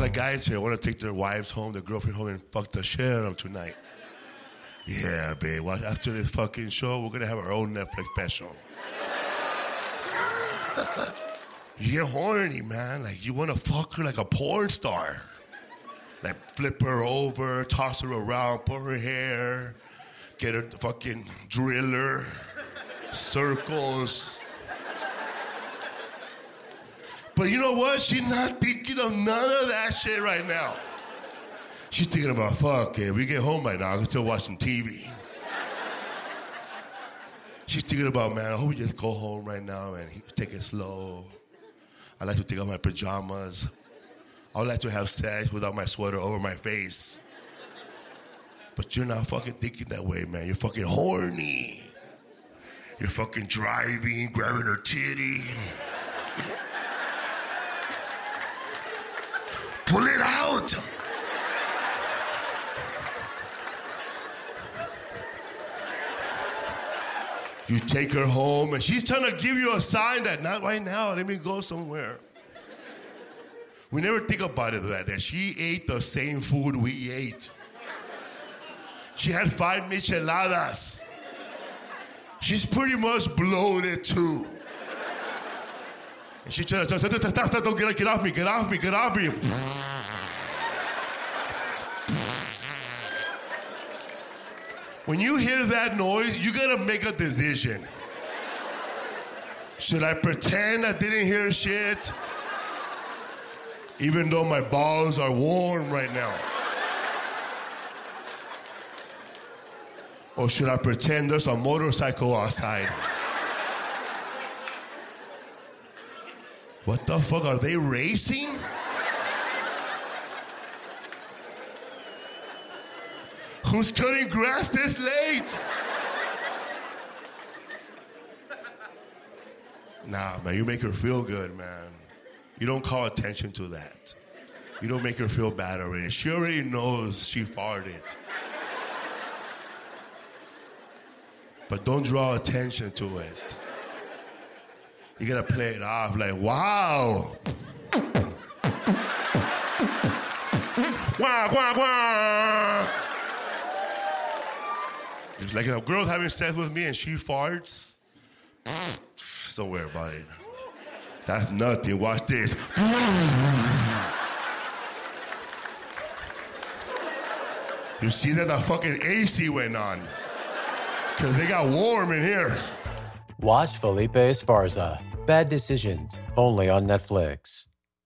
Lot of guys here want to take their wives home, their girlfriend home, and fuck the shit out of them tonight. Yeah, babe. Well, after this fucking show, we're gonna have our own Netflix special. you get horny, man. Like you want to fuck her like a porn star. Like flip her over, toss her around, pull her hair, get her fucking driller, circles. But you know what? She's not thinking of none of that shit right now. She's thinking about, fuck, if we get home right now, I can still watch some TV. She's thinking about, man, I hope we just go home right now and take it slow. I like to take off my pajamas. I would like to have sex without my sweater over my face. But you're not fucking thinking that way, man. You're fucking horny. You're fucking driving, grabbing her titty. Pull it out. You take her home, and she's trying to give you a sign that not right now. Let me go somewhere. We never think about it that that she ate the same food we ate. She had five micheladas. She's pretty much bloated too. And she stop, stop, stop, don't get, get off me, get off me, get off me. When you hear that noise, you gotta make a decision. Should I pretend I didn't hear shit? Even though my balls are warm right now. Or should I pretend there's a motorcycle outside? What the fuck? Are they racing? Who's cutting grass this late? Nah, man, you make her feel good, man. You don't call attention to that. You don't make her feel bad already. She already knows she farted. But don't draw attention to it. You gotta play it off like, wow. Wah, wah, wah. It's like a girl having sex with me and she farts. Don't worry about it. That's nothing. Watch this. You see that the fucking AC went on. Because they got warm in here. Watch Felipe Esparza. Bad Decisions, only on Netflix.